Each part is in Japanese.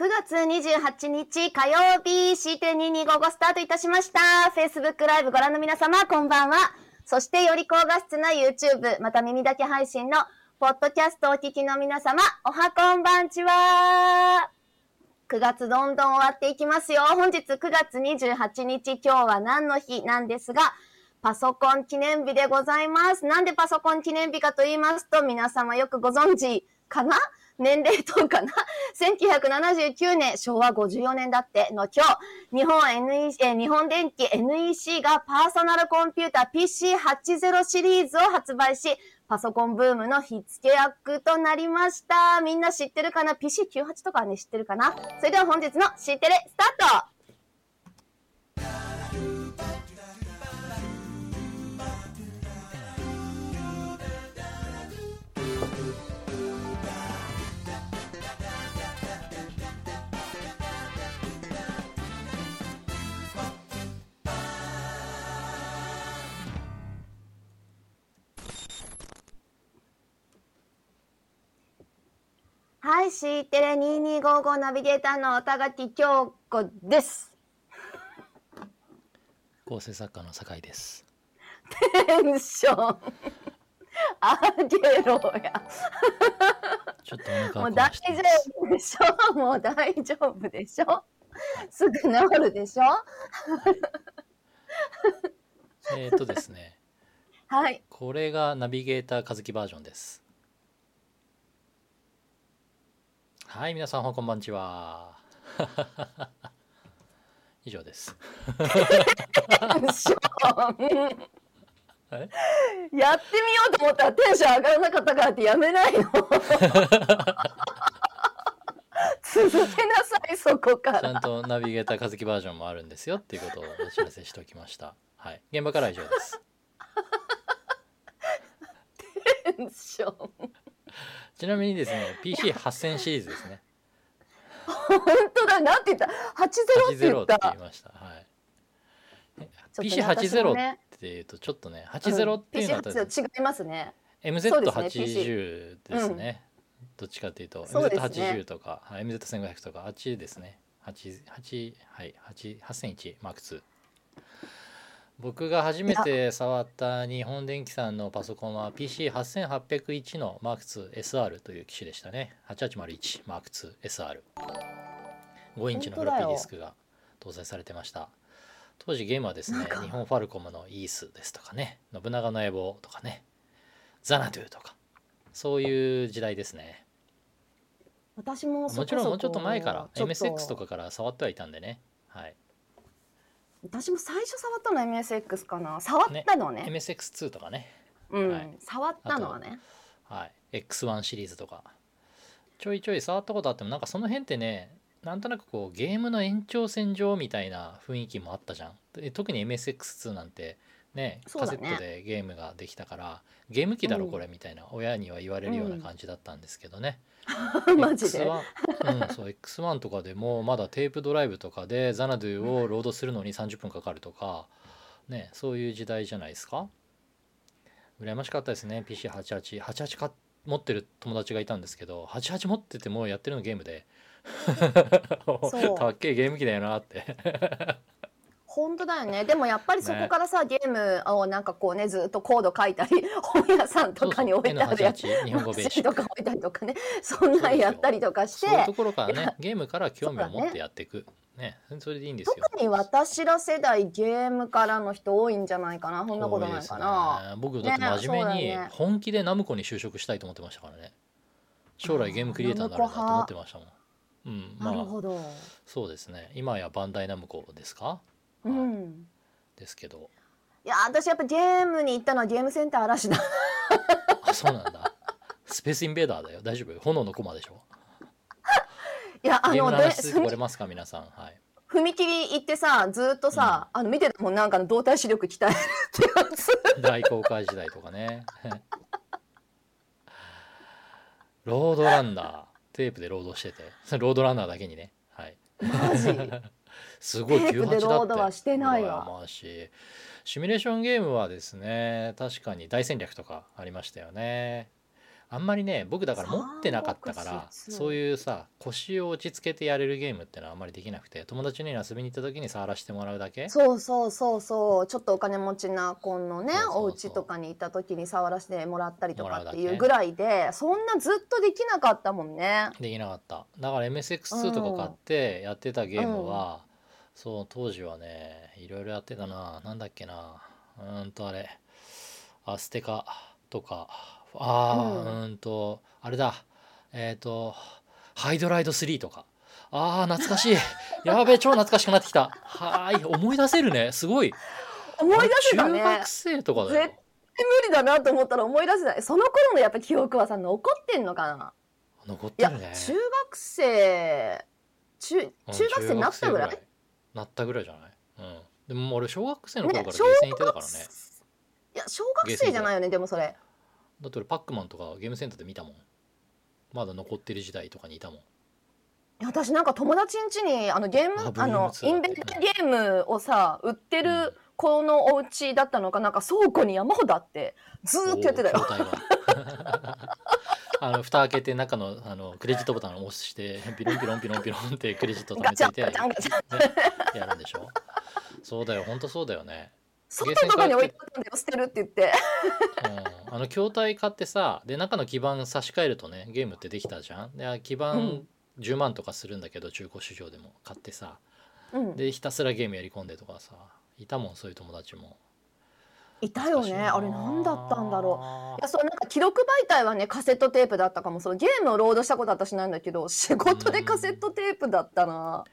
9月28日火曜日 C.225 スタートいたしました。Facebook ライブご覧の皆様、こんばんは。そしてより高画質な YouTube、また耳だけ配信のポッドキャストをお聞きの皆様、おはこんばんちは。9月どんどん終わっていきますよ。本日9月28日、今日は何の日なんですが、パソコン記念日でございます。なんでパソコン記念日かと言いますと、皆様よくご存知かな？年齢等かな ?1979 年、昭和54年だっての今日、日本 NEC、え日本電機 NEC がパーソナルコンピューター PC80 シリーズを発売し、パソコンブームの火付け役となりました。みんな知ってるかな ?PC98 とかね、知ってるかな？それでは本日の C テレスタートはい、C テレ2255ナビゲーターの田垣京子です。構成作家の酒井です。テンション上げろや。ちょっともう大丈夫でしょ？もう大丈夫でしょ？すぐ治るでしょ？えっとですね。はい。これがナビゲーター和樹バージョンです。はい、皆さん、こんばんちは。以上です。やってみようと思ったらテンション上がらなかったからってやめないの。続けなさいそこから。ちゃんとナビゲーター和樹バージョンもあるんですよっていうことをお知らせしておきました。はい、現場からは以上です。テンション。ちなみにですね PC8000 シリーズですね。本当だなんて言った？80って言って言いました。はい。PC80 っていうとちょっとね80っていうのは、うん、PC80 違いますね。MZ80 ですね、うん、どっちかっていうと MZ80 とか、ね、MZ1500 とか8ですね。8 8はい8 8001 M2 僕が初めて触った日本電機さんのパソコンは PC8801 の M2SR という機種でしたね。8801 M2SR5 インチのフロッピーディスクが搭載されてました。当時ゲームはですね日本ファルコムのイースですとかね信長の野望とかねザナドゥとかそういう時代ですね。私ももちろんもうちょっと前から MSX とかから触ってはいたんでね。はい私も最初触ったの MSX かな。触ったのね。ね MSX2 とかね。うん、はい、触ったのはね。はい。X1 シリーズとか。ちょいちょい触ったことあってもなんかその辺ってねなんとなくこうゲームの延長線上みたいな雰囲気もあったじゃん。特に MSX2 なんてねカセットでゲームができたから、ゲーム機だろこれみたいな、親には言われるような感じだったんですけどね、マジで。X1、うん、そう X1 とかでもまだテープドライブとかでザナドゥをロードするのに30分かかるとか、ね、そういう時代じゃないですか？羨ましかったですね PC8888 か持ってる友達がいたんですけど88持っててもやってるのゲームで。た っけえゲーム機だよなって本当だよね。でもやっぱりそこからさ、ね、ゲームをなんかこうねずっとコード書いたり 本屋さんとかに置いてあるやつ日本語ベーシとか置いたりとかねそんなんやったりとかしてそういうところからねゲームから興味を持ってやっていくねそれでいいんですよ特に私ら世代ゲームからの人多いんじゃないかなそんなことないかな、ね、僕だって真面目に本気でナムコに就職したいと思ってましたからね将来ゲームクリエイターになるなと思ってましたもんうん、まあ、なるほどそうですね今やバンダイナムコですかうん、ですけど。いや私やっぱゲームに行ったのはゲームセンター嵐だ。あそうなんだ。スペースインベーダーだよ。大丈夫？炎の駒でしょ？いやあのでこれますか？皆さん。はい。踏切行ってさずっとさ、うん、あの見てたもん。なんかの動体視力鍛えるってやつ。大航海時代とかね。ロードランナー。テープでロードしてて。ロードランナーだけにね。はい。マジ？すごい98だって。ロードはしてないわ。ましシミュレーションゲームはですね確かに大戦略とかありましたよね。あんまりね僕だから持ってなかったからそういうさ腰を落ち着けてやれるゲームってのはあんまりできなくて友達に遊びに行った時に触らせてもらうだけ？そうそうそうそう。ちょっとお金持ちな子のねそうそうそう。お家とかに行った時に触らせてもらったりとかっていうぐらいでそんなずっとできなかったもんね。できなかった。だから MSX2 とか買ってやってたゲームは、そう当時はねいろいろやってたな。なんだっけな。うーんとあれ。アステカとか。あー、ううんーんとあれだ。えっ、とハイドライド3とか。あー懐かしい。やべえ超懐かしくなってきた。はーい思い出せるね。すごい。思い出せたね。中学生とかだよ。絶対無理だなと思ったら思い出せない。その頃のやっぱ記憶はさ残ってんのかな。残ってるね。中学生中うん中学生になったぐらいなったぐらいじゃない？うん。でも俺小学生の頃ねからゲーセン行ってたからね。いや小学生じゃないよねでもそれ。だって俺パックマンとかゲームセンターで見たもん。まだ残ってる時代とかにいたもん。私なんか友達ん家にあのゲームああの VM2 インベントゲームをさ売ってる子のお家だったのかなんか倉庫に山ほどあってずーっとやってたよ あの蓋開けて中のあのクレジットボタンを押してピロンピロンピロンピロンってクレジット貯めていてねやるんでしょ？そうだよ本当そうだよね。外とかに置いてあよ捨てるって言って。うん、あの筐体買ってさで中の基板差し替えるとねゲームってできたじゃん？で基板うん。10万とかするんだけど中古市場でも買ってさ。うん。でひたすらゲームやり込んでとかさ。いたもんそういう友達もいたよね。あれ何だったんだろう。いやそうなんか記録媒体はねカセットテープだったかもそうゲームをロードしたことは私ないんだけど仕事でカセットテープだったな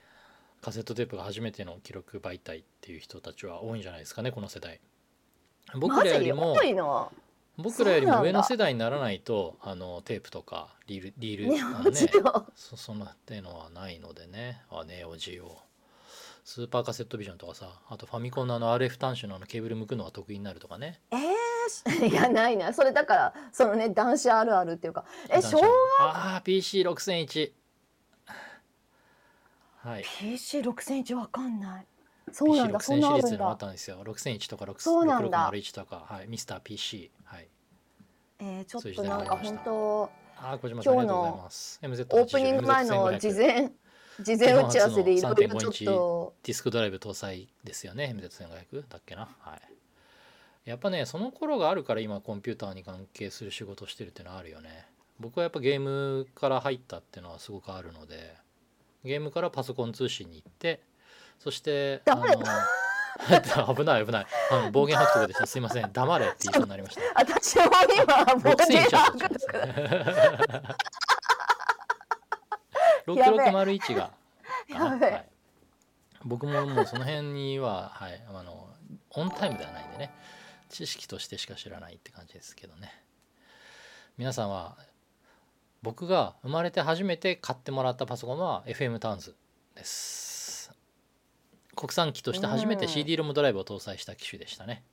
カセットテープが初めての記録媒体っていう人たちは多いんじゃないですかねこの世代。僕マらよりも僕らよりも上の世代にならないとあのテープとかリールリール、ねそ そんなってのはないのでね。あネオジオスーパーカセットビジョンとかさあとファミコンのあの RF 端子のあのケーブル向くのが得意になるとかね。えー、いやないな。それだからそのね男子あるあるっていうか。え昭和？ああ PC6001 はい。PC6001 わかんない。そうなんだそん PC6000 なあるんシリーズのあっだたんですよ。6001とかそうなんだ。6601とか。はい。ミスター PC はい。えー、ちょっとなんか本当ああ小島さんありがとうございます。MZ80 オープニング前の事前事前打ち合わせでいろいろちょっ3.5と。ディスクドライブ搭載ですよね MZ1500 だっけな？はい。やっぱねその頃があるから今コンピューターに関係する仕事をしてるっていうのはあるよね。僕はやっぱゲームから入ったっていうのはすごくあるのでゲームからパソコン通信に行ってそしてあの 危ない危ない。あの暴言吐くとこでした。すいません。黙れって言いそうになりました。私も今ボ6000ケいっちゃった。吐くとか6601が。やべえ。はい、僕ももうその辺には、はい、あのオンタイムではないんでね。知識としてしか知らないって感じですけどね。皆さんは僕が生まれて初めて買ってもらったパソコンは FM タウンズです。国産機として初めてうん。CD ロムドライブを搭載した機種でしたね。はい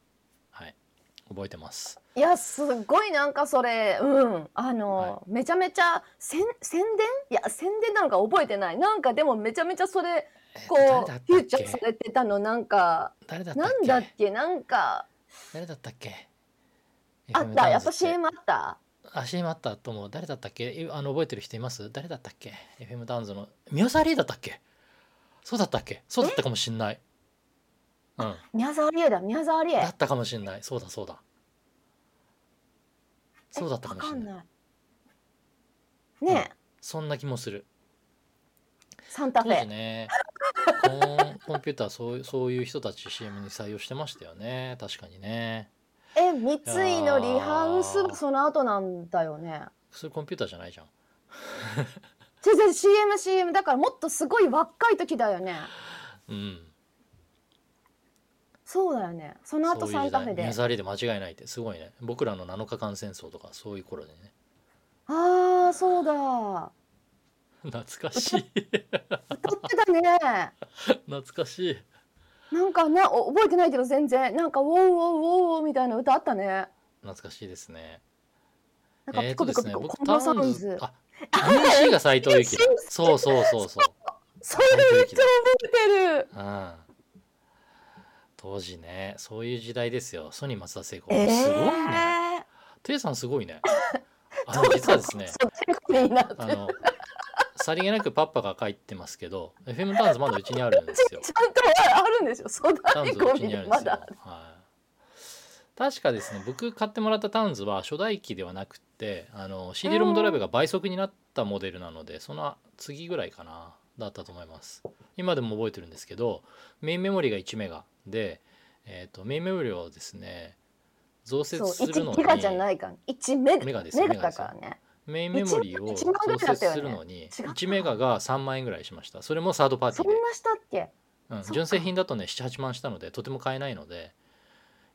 覚えてます。いやすごいなんかそれ。うん。あの、めちゃめちゃ宣宣伝？いや宣伝なのか覚えてない。なんかでもめちゃめちゃそれこうフューチャけーされてたのなんか誰だったっけ？なんだっけ？なんか。誰だったっけ？あった。やっぱ CM あった。あ CM あったと思う。誰だったっけ？えあの覚えてる人います？誰だったっけ？FM タウンズの。宮沢りえだったっけ？そうだったっけ？そうだったかもしんないうん。宮沢りえだ宮沢りえ。だったかもしんない。そうだそうだ。そうだったかもしんない。ねえ、そんな気もする。当サンタフェ。時ね。コン コンピューターそうそういう人たち CM に採用してましたよね。確かにね。え三井のリハウスその後なんだよね。それコンピューターじゃないじゃん。全然 CMCM だからもっとすごい若い時だよね。うんそうだよね。その後サンタフェで。宮沢りえで間違いないってすごいね。僕らの7日間戦争とかそういう頃でね。ああそうだ。懐かしい。歌ってたね。懐かしい。なんかなお覚えてないけど全然。なんかウォーウォーウォーウォーみたいな歌あったね。懐かしいですね。なんかピコピコピコ、コ僕タウンンボサウンズズあ MC が斎藤由 そうそうそうそう。それめっちゃ覚えてる。うん当時ねそういう時代ですよ。ソニー松田聖子。えすごいね。ー、テイさんすごいね。あの実はですねあのさりげなくパッパが書いてますけど FM ターンズまだうちにあるんですよ。ちゃんとあるんですよ。粗大タウンズうちゴミにあるんですよ、まだ。はい、確かですね僕買ってもらったタウンズは初代機ではなくってあの CD ロムドライブが倍速になったモデルなのでその次ぐらいかなだったと思います。今でも覚えてるんですけどメインメモリが1メガで、えー、とメインメモリをですね増設するの1ギガじゃにないから1メガ。メガですよメガだからね。メインメモリを1万ぐら増設するのに違った。1メガが3万円ぐらいしました。それもサードパーティーで。そんなしたっけ？うん、純正品だとね78万したのでとても買えないので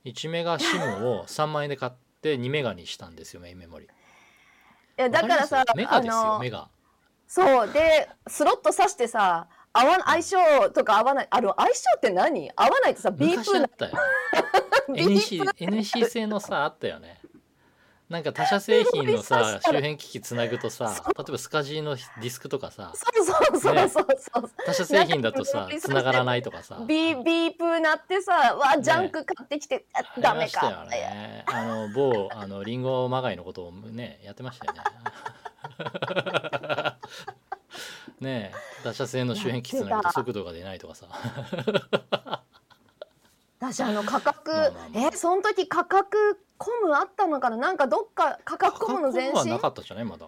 1メガ SIM を3万円で買って2メガにしたんですよメインメモリいやだからさメガですよのメガ。そうでスロット挿してさ合わ相性とか合わないあの相性って何？合わないとさビープな昔あったよ。ビープ NEC, NEC 製のさあったよね。なんか他社製品のさ 周辺機器つなぐとさ例えば SCSI のディスクとかさそうそうそうそうそう、他社製品だとさつながらないとかさ。ビービープなってさわジャンク買ってきて、あダメか、ねあの某あのリンゴまがいのことをねやってましたよねねえ他社製の周辺機器つなぐと速度が出ないとかさ。私あの価格、まあまあまあ。えその時価格コムあったのかな？なんかどっか価格コムの前身？はなかったじゃない？まだ。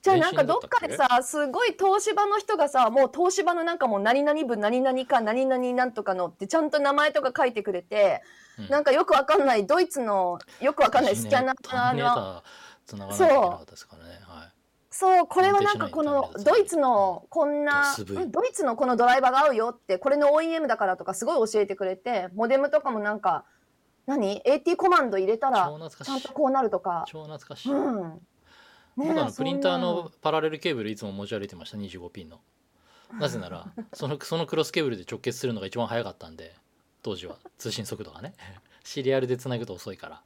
じゃあなんかどっかでさすごい東芝の人がさもう東芝のなんかもう何々部何々か何々なんとかのってちゃんと名前とか書いてくれて、うん。なんかよくわかんないドイツのよくわかんないスキャナターの。ーつそうこれはなんかこのドイツのこんなドイツのこのドライバーが合うよってこれの OEM だからとかすごい教えてくれてモデムとかもなんか何？AT コマンド入れた超らちゃんとこうなるとか。超懐かしい、うん。ねえ僕プリンターのパラレルケーブルいつも持ち歩いてました25ピンの。なぜなら そのそのクロスケーブルで直結するのが一番早かったんで当時は。通信速度がね。シリアルでつなぐと遅いから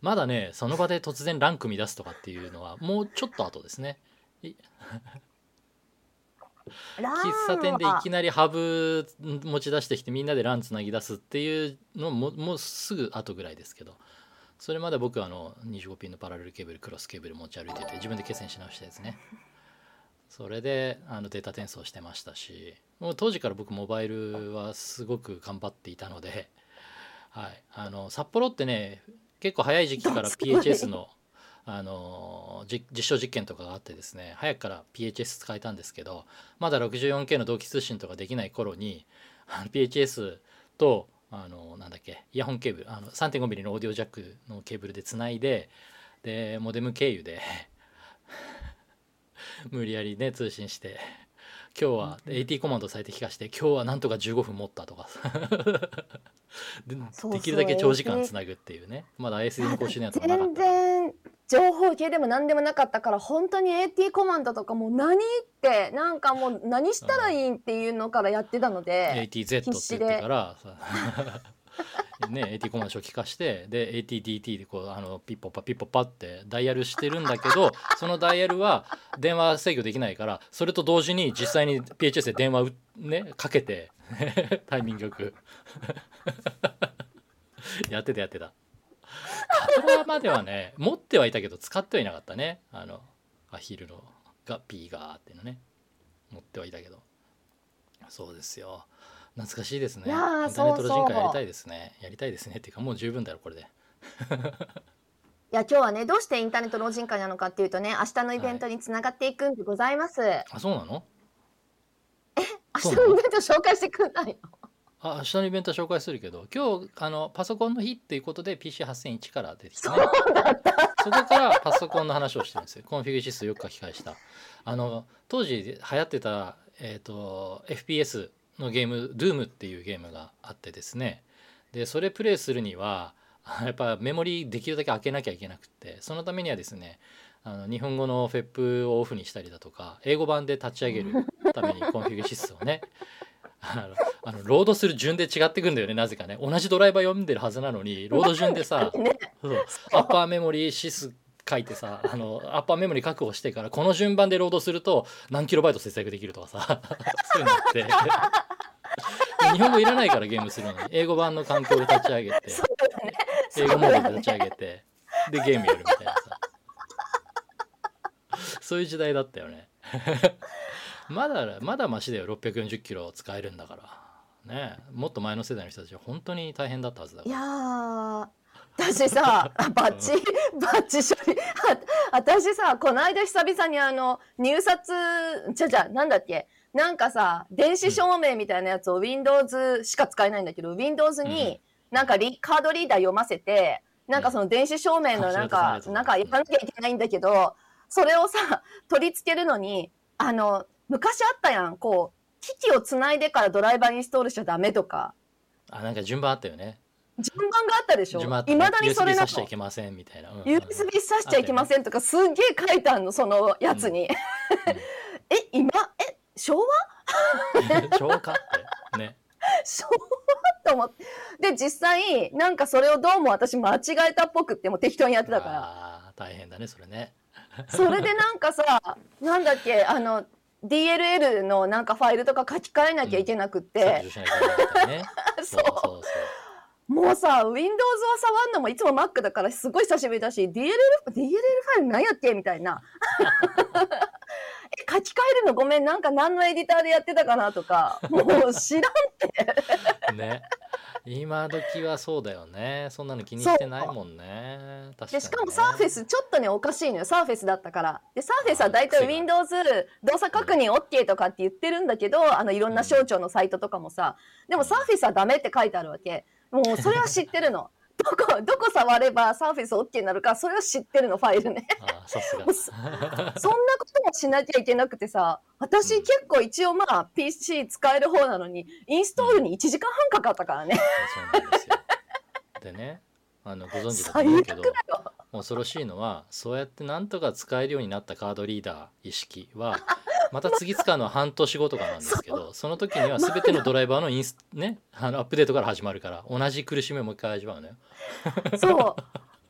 まだねその場で突然ラン組み出すとかっていうのはもうちょっと後ですね。喫茶店でいきななりハブ持ち出してきてみんなでランつなぎ出すっていうのももうすぐ後ぐらいですけど。それまで僕はあの25ピンのパラレルケーブルクロスケーブル持ち歩いてて自分で決戦し直したやつね。それであのデータ転送してましたしもう当時から僕モバイルはすごく頑張っていたので、はい、あの札幌ってね結構早い時期から PHS のあのじ実証実験とかがあってですね早くから PHS 使えたんですけどまだ 64K の同期通信とかできない頃に PHS とあのなんだっけイヤホンケーブルあの 3.5mm のオーディオジャックのケーブルでつないででモデム経由で 無理やりね通信して今日は AT コマンド最適化して今日はなんとか15分持ったとか。でできるだけ長時間つなぐっていうね。まだ ISD の更新のやつもなかっ全た然情報系でも何でもなかったから本当に AT コマンドとかもう何ってなんかもう何したらいいっていうのからやってたので ATZ って言ってからさ ね AT コマンド初期化してで ATDT でこうあのピッポッパピッポッパってダイヤルしてるんだけどそのダイヤルは電話制御できないからそれと同時に実際に PHS で電話ねかけて タイミングよく。やってたやってた。カトラまではね持ってはいたけど使ってはいなかったね。あのアヒルのが P がーっていうのね。持ってはいたけど。そうですよ。懐かしいですね。いやーインターネットの人会やりたいですね。やりたいですね。っていうかもう十分だよこれで。いや今日はねどうしてインターネット老人会なのかっていうとね明日のイベントにつながっていくんでございます、あそうなの？明日のイベント紹介してくんないの？あ明日のイベント紹介するけど今日あのパソコンの日っていうことで PC8001 から出てきてねそこからパソコンの話をしてるんですよ。 CONFIG.SYS よく書き換えした。あの当時流行ってた、えー、と FPS のゲーム Doom っていうゲームがあってですね。でそれプレイするにはやっぱメモリできるだけ開けなきゃいけなくってそのためにはですねあの日本語の FEP をオフにしたりだとか英語版で立ち上げるために CONFIG.SYS をね あのあのロードする順で違ってくんだよねなぜかね。同じドライバー読んでるはずなのにロード順でさ ね。アッパーメモリ指数書いてさあのアッパーメモリ確保してからこの順番でロードすると何キロバイト節約できるとかさ そういうのって。で日本語いらないからゲームするのに。英語版の環境で立ち上げて英語モードで立ち上げてでゲームやるみたいなさ。そういう時代だったよね。まだまだマシだよ。640キロ使えるんだから。ね。もっと前の世代の人たちは本当に大変だったはずだかいらやー私さバッチバッチ処理。あ私さこの間久々にあの入札じゃじゃなんだっけ？なんかさ電子証明みたいなやつを Windows しか使えないんだけど Windows になんかリカードリーダー読ませてなんかその電子証明のなんか、うんなんかやらなきゃいけないんだけどそれをさ取り付けるのにあの昔あったやん。こう機器をつないでからドライバーインストールしちゃダメとか。あなんか順番あったよね順番があったでしょ？いね、まだにそれ USB なのさしちゃいけませんみたいな、うん。うん USB さしちゃいけませんとかすっげえ書いてあんのそのやつに、え今？え昭和？昭和かって。ね。昭和と思って。で実際なんかそれをどうも私間違えたっぽくってもう適当にやってたから。大変だねそれね。それでなんかさなんだっけあの DLL のなんかファイルとか書き換えなきゃいけなくって。削除、しなきゃいけなかったねそう。そうそうもうさ Windows を触るのもいつも Mac だからすごい久しぶりだし DLL, DLL ファイル何やっけ？みたいな。え書き換えるのごめん。なんか何のエディターでやってたかなとか。もう知らんそうね。今時はそうだよね。そんなの気にしてないもんね。確かに、ね、でしかもサーフェスちょっとねおかしいのよ。サーフェスだったから。でサーフェスは大体 Windows 動作確認 OK とかって言ってるんだけどあのいろんな省庁のサイトとかもさ。でもサーフェスはダメって書いてあるわけもうそれは知ってるの。どこどこ触ればサーフェス OK になるかそれは知ってるのファイルね。そそんなこともしなきゃいけなくてさ私結構一応まあ PC 使える方なのにインストールに1時間半かかったからね。そうなんですよ。でねあのご存知だと思うけど恐ろしいのはそうやってなんとか使えるようになったカードリーダー意識はまた次使うのは半年後とかなんですけどその時には全てのドライバーのインス、ね、あのアップデートから始まるから同じ苦しみをもう一回味わうのよ。そう。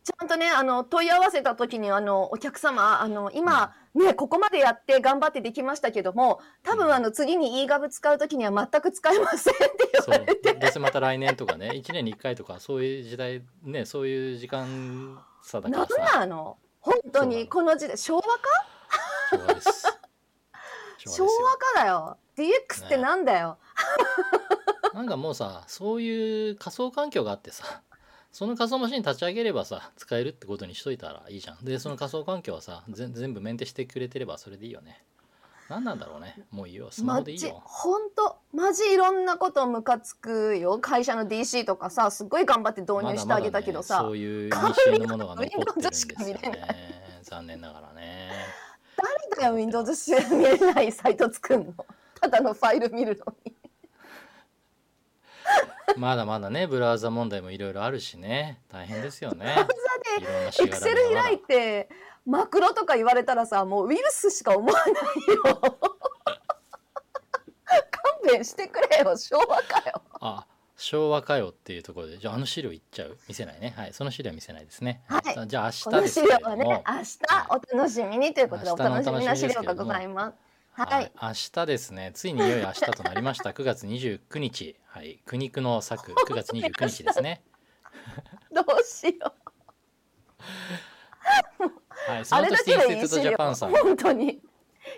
ちゃんとね、あの、問い合わせた時に、あの、お客様、あの、今、ね、ここまでやって頑張ってできましたけども、多分、あの、次に eGov 使う時には全く使えませんってそう言われて。どうせまた来年とかね1年に1回とかそういう時代ねそういう時間差だかなんらさなの？本当に、この時代、昭和か？昭和です。昭昭和かだよ。DX ってなんだよ？なんかもうさそういう仮想環境があってさその仮想マシン立ち上げればさ使えるってことにしといたらいいじゃん。でその仮想環境はさぜ全部メンテしてくれてればそれでいいよね何なんだろうね。もういいよ。スマホでいいよ。ほんと、マジいろんなことムカつくよ。会社の DC とかさ、すっごい頑張って導入してあげたけどさ、まね、そういう認のものが残ってるんですよね。残念ながらね。誰だよ、Windows し見えないサイト作るの？ただのファイル見るのに。まだまだねブラウザ問題もいろいろあるしね。大変ですよね。ブラウザいろんなしエクセル開いてマクロとか言われたらさもうウイルスしか思わないよ。勘弁してくれよ。昭和かよ。あ昭和かよっていうところで。じゃああの資料いっちゃう？見せないね。はいその資料は見せないですね。はい。じゃあ明日ですけれども。ね明日お楽しみにということでお楽しみな資料がございます。ははい。い、明日ですね。ついにいよいよ明日となりました。9月29日。はい。苦肉の策。9月29日ですね。どうしようはいそあれだけでいい資ティテュートジャ料パンさん本当に。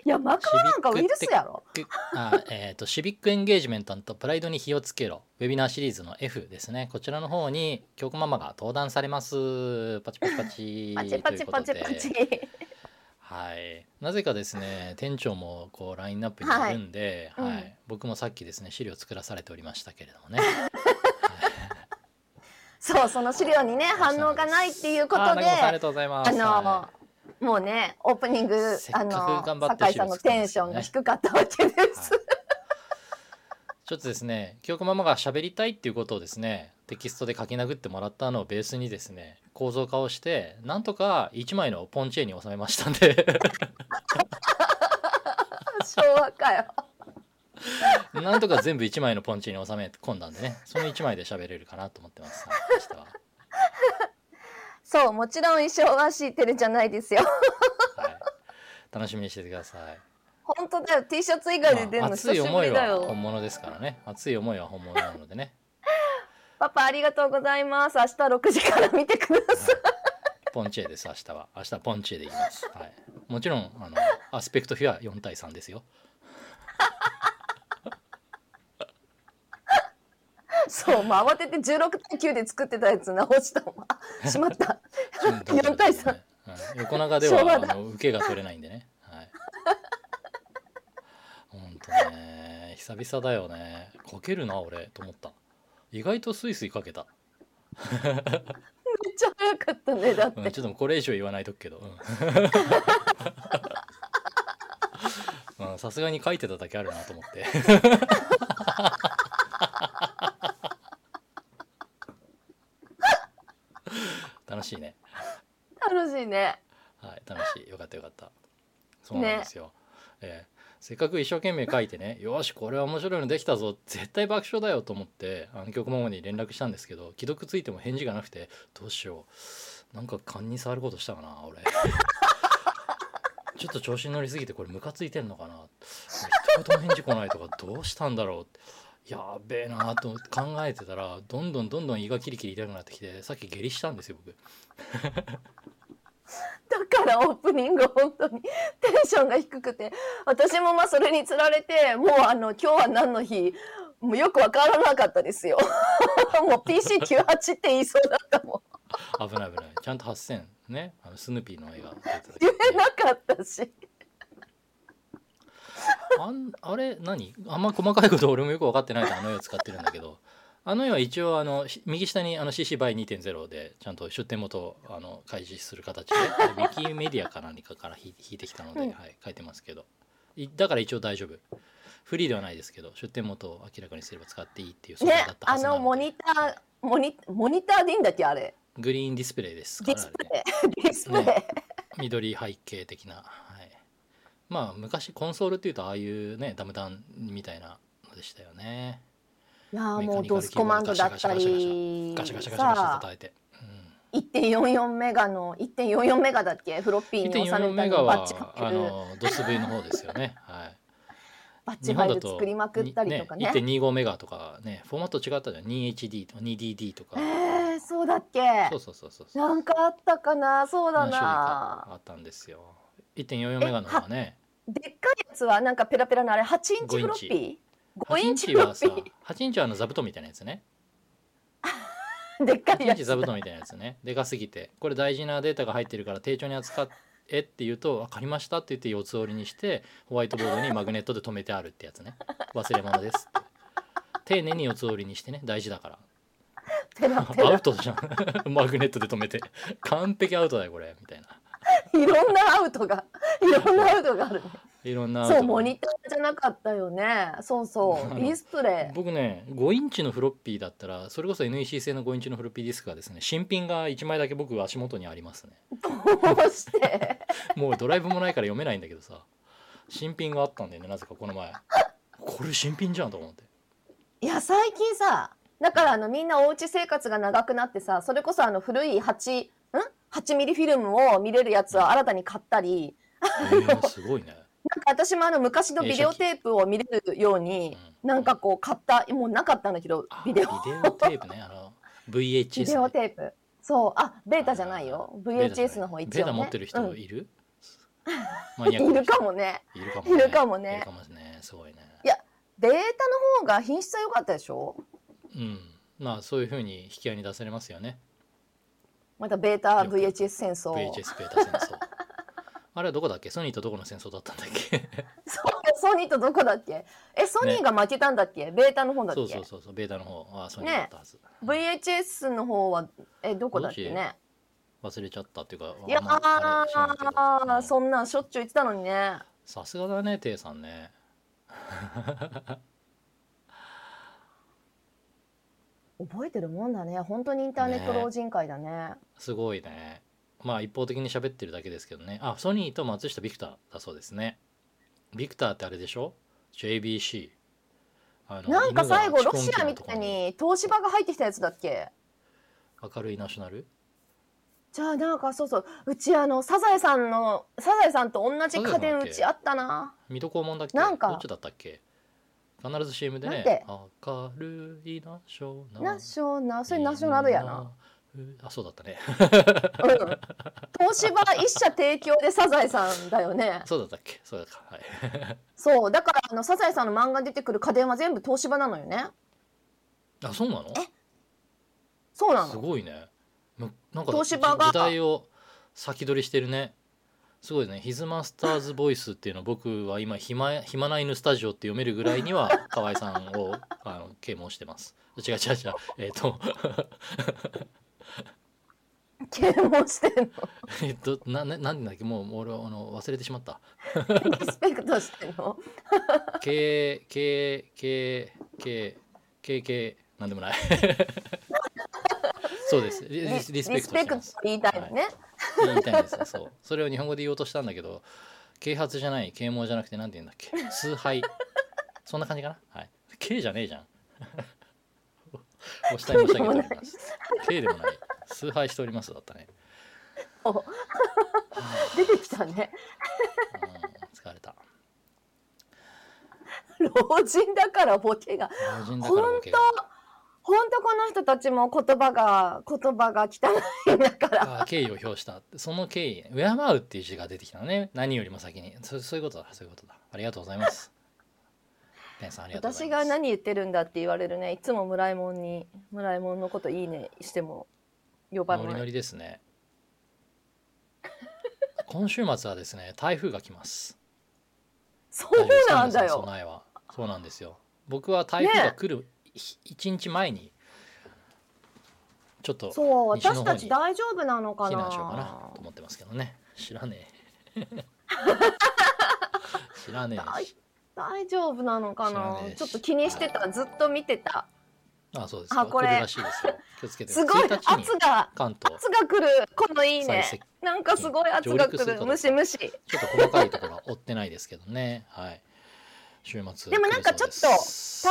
いやマクロなんかウイルスやろ。あえー、とシビックエンゲージメントとプライドに火をつけろ。ウェビナーシリーズの F ですね。こちらの方に京子ママが登壇されます。パチパチパチ。パチパチパチパチ。はい。なぜかですね店長もこうラインナップにいるんで、はい。僕もさっきですね資料作らされておりましたけれどもね。そうその資料にね反応がないっていうことでありがとうございます。あの、はもうねオープニングあの酒井さんのテンションが低かったわけです。はい。ちょっとですね京子ママが喋りたいっていうことをですねテキストで書き殴ってもらったのをベースにですね構造化をしてなんとか1枚のポンチェーに収めましたんで。昭和かよ。なんとか全部1枚のポンチに収め込んだんでねその1枚で喋れるかなと思ってます、はい。明日は、そうもちろん衣装は敷いてるじゃないですよ。はい、楽しみにしててください。本当だよ。T シャツ以外で出るまあの久しぶ熱い思いりだよ。は本物ですからね。熱い思いは本物なのでね。パパありがとうございます。明日6時から見てください。ポンチェです明日は。明日はポンチェでいきます、はい、もちろんあのアスペクトフィは4対3ですよそう、もう慌てて16対9で作ってたやつ直したわ。あしまった。4対3。うん横長ではあの受けが取れないんでね。はい。ほんとね久々だよね。かけるな俺と思った。意外とスイスイかけた。めっちゃ早かったね、だって。うんちょっとこれ以上言わないとくけど。さすがに書いてただけあるなと思って楽しいね楽しいね。はい楽しいよかったよかった。そうなんですよ、えーせっかく一生懸命書いてねよしこれは面白いのできたぞ。絶対爆笑だよと思ってあの曲ママに連絡したんですけど既読ついても返事がなくてどうしよう。なんか勘に触ることしたかな俺。ちょっと調子に乗りすぎてこれムカついてんのかな。一言も返事来ないとかどうしたんだろう。やっべえなと考えてたらどんどんどんどん胃がキリキリ痛くなってきてさっき下痢したんですよ僕 だからオープニング本当にテンションが低くて私もまあそれにつられてもうあの今日は何の日？もうよくわからなかったですよ。もう PC98 って言いそうだったもん。危ない危ない。ちゃんと8000ね。あのスヌーピーの絵が出てた言えなかったし。あんあれ何？あんま細かいこと俺もよく分かってないからあの絵を使ってるんだけどあの絵は一応あのし右下にあの CC by 2.0でちゃんと出典元をあの開示する形で ウィキメディアか何かから引いてきたので、うんはい、書いてますけど。いだから一応大丈夫。フリーではないですけど出典元を明らかにすれば使っていいっていう素材ねだったはあずなので。のモニターモニモニターでいいんだっけあれ？グリーンディスプレイですからディスプレイ。ディスプレイ、ね。緑背景的な、はい、まあ昔コンソールっていうとああいうねダムダンみたいなのでしたよね。いやーもうドスコマンドだったり。ガシャガシャガシャガシャ叩いて、1.44メガの1.44メガだっけフロッピうん、ーに収1.44めたメガはあるのドス V の方ですよねはいバッチファイル作りまくったりとかねに1.25メガとかねフォーマット違ったじゃん 2HD とか 2DD とかえー、そうだっけそうそうそうそうなんかあったかなそうだなあったんですよ1.44メガの方はねでっかいやつはなんかペラペラのあれ8インチ5インチフロッピー5 8インチはさッピ8インチはあの座布団みたいなやつね。ー でっかい8インチ座布団みたいなやつね。でかすぎて。これ大事なデータが入ってるから丁重に扱えって言うと「分かりました」って言って四つ折りにしてホワイトボードにマグネットで留めてあるってやつね。忘れ物ですって。丁寧に四つ折りにしてね。大事だから。アウラトじゃん。マグネットで留めて。完璧アウトだよこれ。みたいな いろんなアウトがいろんなアウトがあるね。いろんなそうモニターじゃなかったよね。そうそう。ディスプレイ僕ね5インチのフロッピーだったらそれこそ NEC 製の5インチのフロッピーディスクがですね。新品が1枚だけ僕足元にありますね。どうして？もうドライブもないから読めないんだけどさ。新品があったんだよねなぜかこの前。これ新品じゃんと思って。いや最近さだからあのみんなおうち生活が長くなってさそれこそあの古い8ん8ミリフィルムを見れるやつを新たに買ったりえー、すごいね。なんか私もあの昔のビデオテープを見れるようになんかこう買ったもうなかったんだけどあビデオ。ビデオテープね。あの VHS ビデオねテープ。そう。あベータじゃないよ。VHS の方一応ね。ベータ持ってる人うん。いる、マニアックいるかもね。いるかもね。いるかもね。すごいね。ベータの方が品質は良かったでしょ？うん。まあそういうふうに引き合いに出されますよねまたベータ VHS 戦争。VHS ベータ戦争。あれはどこだっけ？ソニーとどこの戦争だったんだっけ？ソソニーとどこだっけ？えソニーが負けたんだっけ、ベータの方だっけ？そうそうそうそう。ベータの方はソニーだったはず、VHS の方はえどこだっけね？忘れちゃったっていうかいやああそんなんしょっちゅう言ってたのにね。さすがだねテイさんね覚えてるもんだね。本当にインターネット老人会だね。すごいね。まあ一方的に喋ってるだけですけどね。あソニーと松下ビクターだそうですね。ビクターってあれでしょ？JBC なんか最後ロシアみたいに東芝が入ってきたやつだっけ？明るいナショナル？じゃあなんかそうそう。うちあのサザエさんのサザエさんと同じ家電うちあったな。水戸黄門だっけ？なんか。どっちだったっけ？必ず CM でねなんて？明るいナショナルナショナそれナショナルやな。あそうだったね。うん、東芝一社提供でサザエさんだよね。そうだったっけ？そうだかはい。そう。だからあのサザエさんの漫画に出てくる家電は全部東芝なのよね。あそうなの？すそうなの。ごいね。むなんか東芝が時代を先取りしてるねすごいね「ヒズマスターズボイス」っていうのを僕は今暇「暇な犬スタジオ」って読めるぐらいには 河合さんをあの啓蒙してます。違う違う違う。えっ、と啓蒙してんの？えっとなななんだっけ？もう俺はあの忘れてしまった。リスペクトしてんの？K K K K K K なんでもない そうです。リリスリスペクトして言いたいのね、言いたいんですよ。そう。それを日本語で言おうとしたんだけど啓発じゃない啓蒙じゃなくてなんて言うんだっけ？崇拝。そんな感じかな？はい。K じゃねえじゃん。お下に申し上げております。K でもない。崇拝しておりますだったね。お。は出てきたね。疲れた。老人だからボケが。老人だからボケが本当この人たちも言葉が言葉が汚いだから。あ敬意を表した。その敬意敬うっていう字が出てきたのね。何よりも先に。そそういうことだ。そういうことだ。ありがとうございます。私が何言ってるんだって言われるね。いつも村井もんに村井もんのこといいねしても呼ばない。ノリノリですね。今週末はですね台風が来ます。そうなんだよ。備えは。そうなんですよ。僕は台風が来る、ね一日前にちょっとそう私たち大丈夫なのかな？避難しようかなと思ってますけどね。知らねえ。知らねえ。大丈夫なのかな？ちょっと気にしてた。ずっと見てた。あそうです。あこれ。すごい圧が圧が来る。このいいね。なんかすごい圧が来る。ムシムシちょっと細かいところは追ってないですけどね。はい。週末でもなんかちょっと太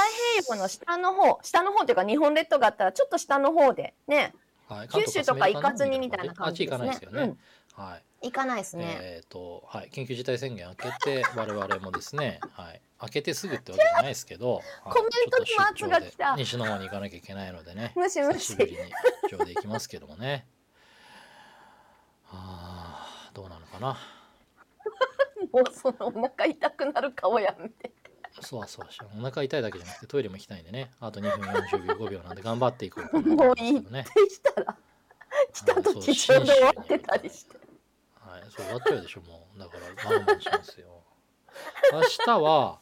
平洋の下の方下の方というか日本列島があったらちょっと下の方でね。はい。九州とか行かずにみたいな感じですね。あっち行かないですよね、はい。行かないですね、えっ、とはい。緊急事態宣言明けて 我々もですねはい。明けてすぐってわけじゃないですけどはい。コメントにも圧が来た。西の方に行かなきゃいけないのでねムシムシ久しぶりに出張で行きますけどもね。あーどうなのかな。もうそのお腹痛くなる顔やめてそわそわしお腹痛いだけじゃなくてトイレも行きたいんでね。あと2分40秒5秒なんで頑張っていこう。かなと思もういますけどねたら来た時ちょうど終わってたりして。はい、そう終わっちゃうでしょもう。だから我慢しますよ。明日は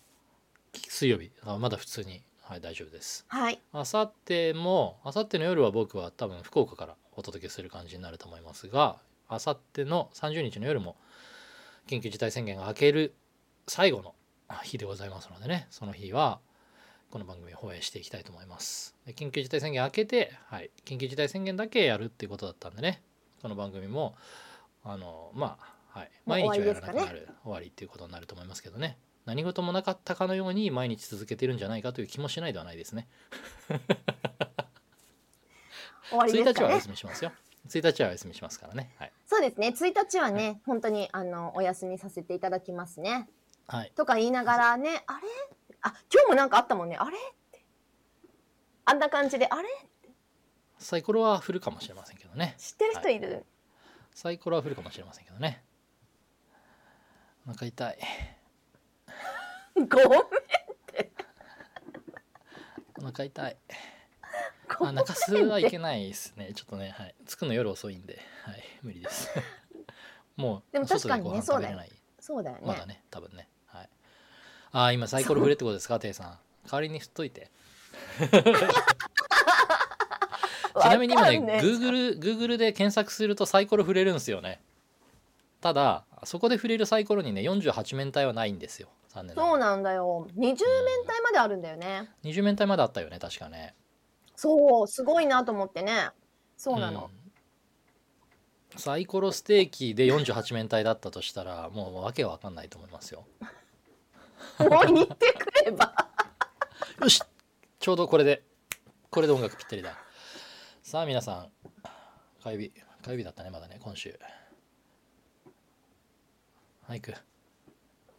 水曜日。あまだ普通に。はい大丈夫です。はい。明後日も明後日の夜は僕は多分福岡からお届けする感じになると思いますが明後日の30日の夜も緊急事態宣言が明ける最後の日でございますのでねその日はこの番組を放映していきたいと思います。で緊急事態宣言明けて、はい、緊急事態宣言だけやるっていうことだったんでねこの番組もあのまあ、はい、毎日はやらなくなる終わりっていうことになると思いますけどね。何事もなかったかのように毎日続けてるんじゃないかという気もしないではないですね。終わり1ですかね。日はお休みしますよ。1日はお休みしますからね。はい、そうですね。1日はね本当にあのお休みさせていただきますねはい、とか言いながらねあれ？あ今日もなんかあったもんね。あれ？って。あんな感じであれ？サイコロは振るかもしれませんけどね。知ってる人いる、サイコロは振るかもしれませんけどね。お腹痛い。ごめんお腹痛い。あ中洲はいけないですね。ちょっとねはい。着くの夜遅いんではい。無理です。もうでも確かにね外でご飯食べれない。そうだよね。まだね多分ねはいあー今サイコロ振れってことですかテイさん。代わりに振っといて。ちなみに今ねね Google, Google で検索するとサイコロ振れるんですよね。ただそこで触れるサイコロにね48面体はないんですよ。残念そうなんだよ。20面体まであるんだよね。20面体まであったよね確かね。そうすごいなと思ってね。そうなの、うん。サイコロステーキで48面体だったとしたらもうわけわかんないと思いますよもう言ってくれば。よし。ちょうどこれでこれで音楽ぴったりだ。さあ皆さん火曜日火曜日だったねまだね今週。はい行く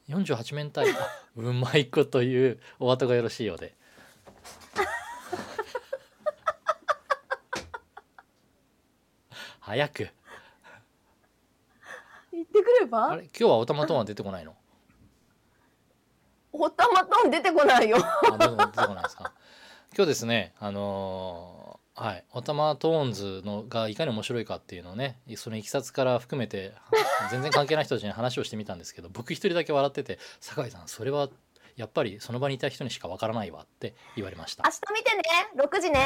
48面体。あうまいこと言うお後がよろしいようで。早く。言ってくれあばれ？今日はオタマトーンは出てこないの？おたまトン出てこないよ。あ出てこ出てこないですか？今日ですねあのーはいオタマトーンズのがいかに面白いかっていうのをねそのいきさつから含めて 全然関係ない人たちに話をしてみたんですけど僕一人だけ笑ってて「酒井さんそれはやっぱりその場にいた人にしかわからないわ」って言われました明日見てね、6時ね。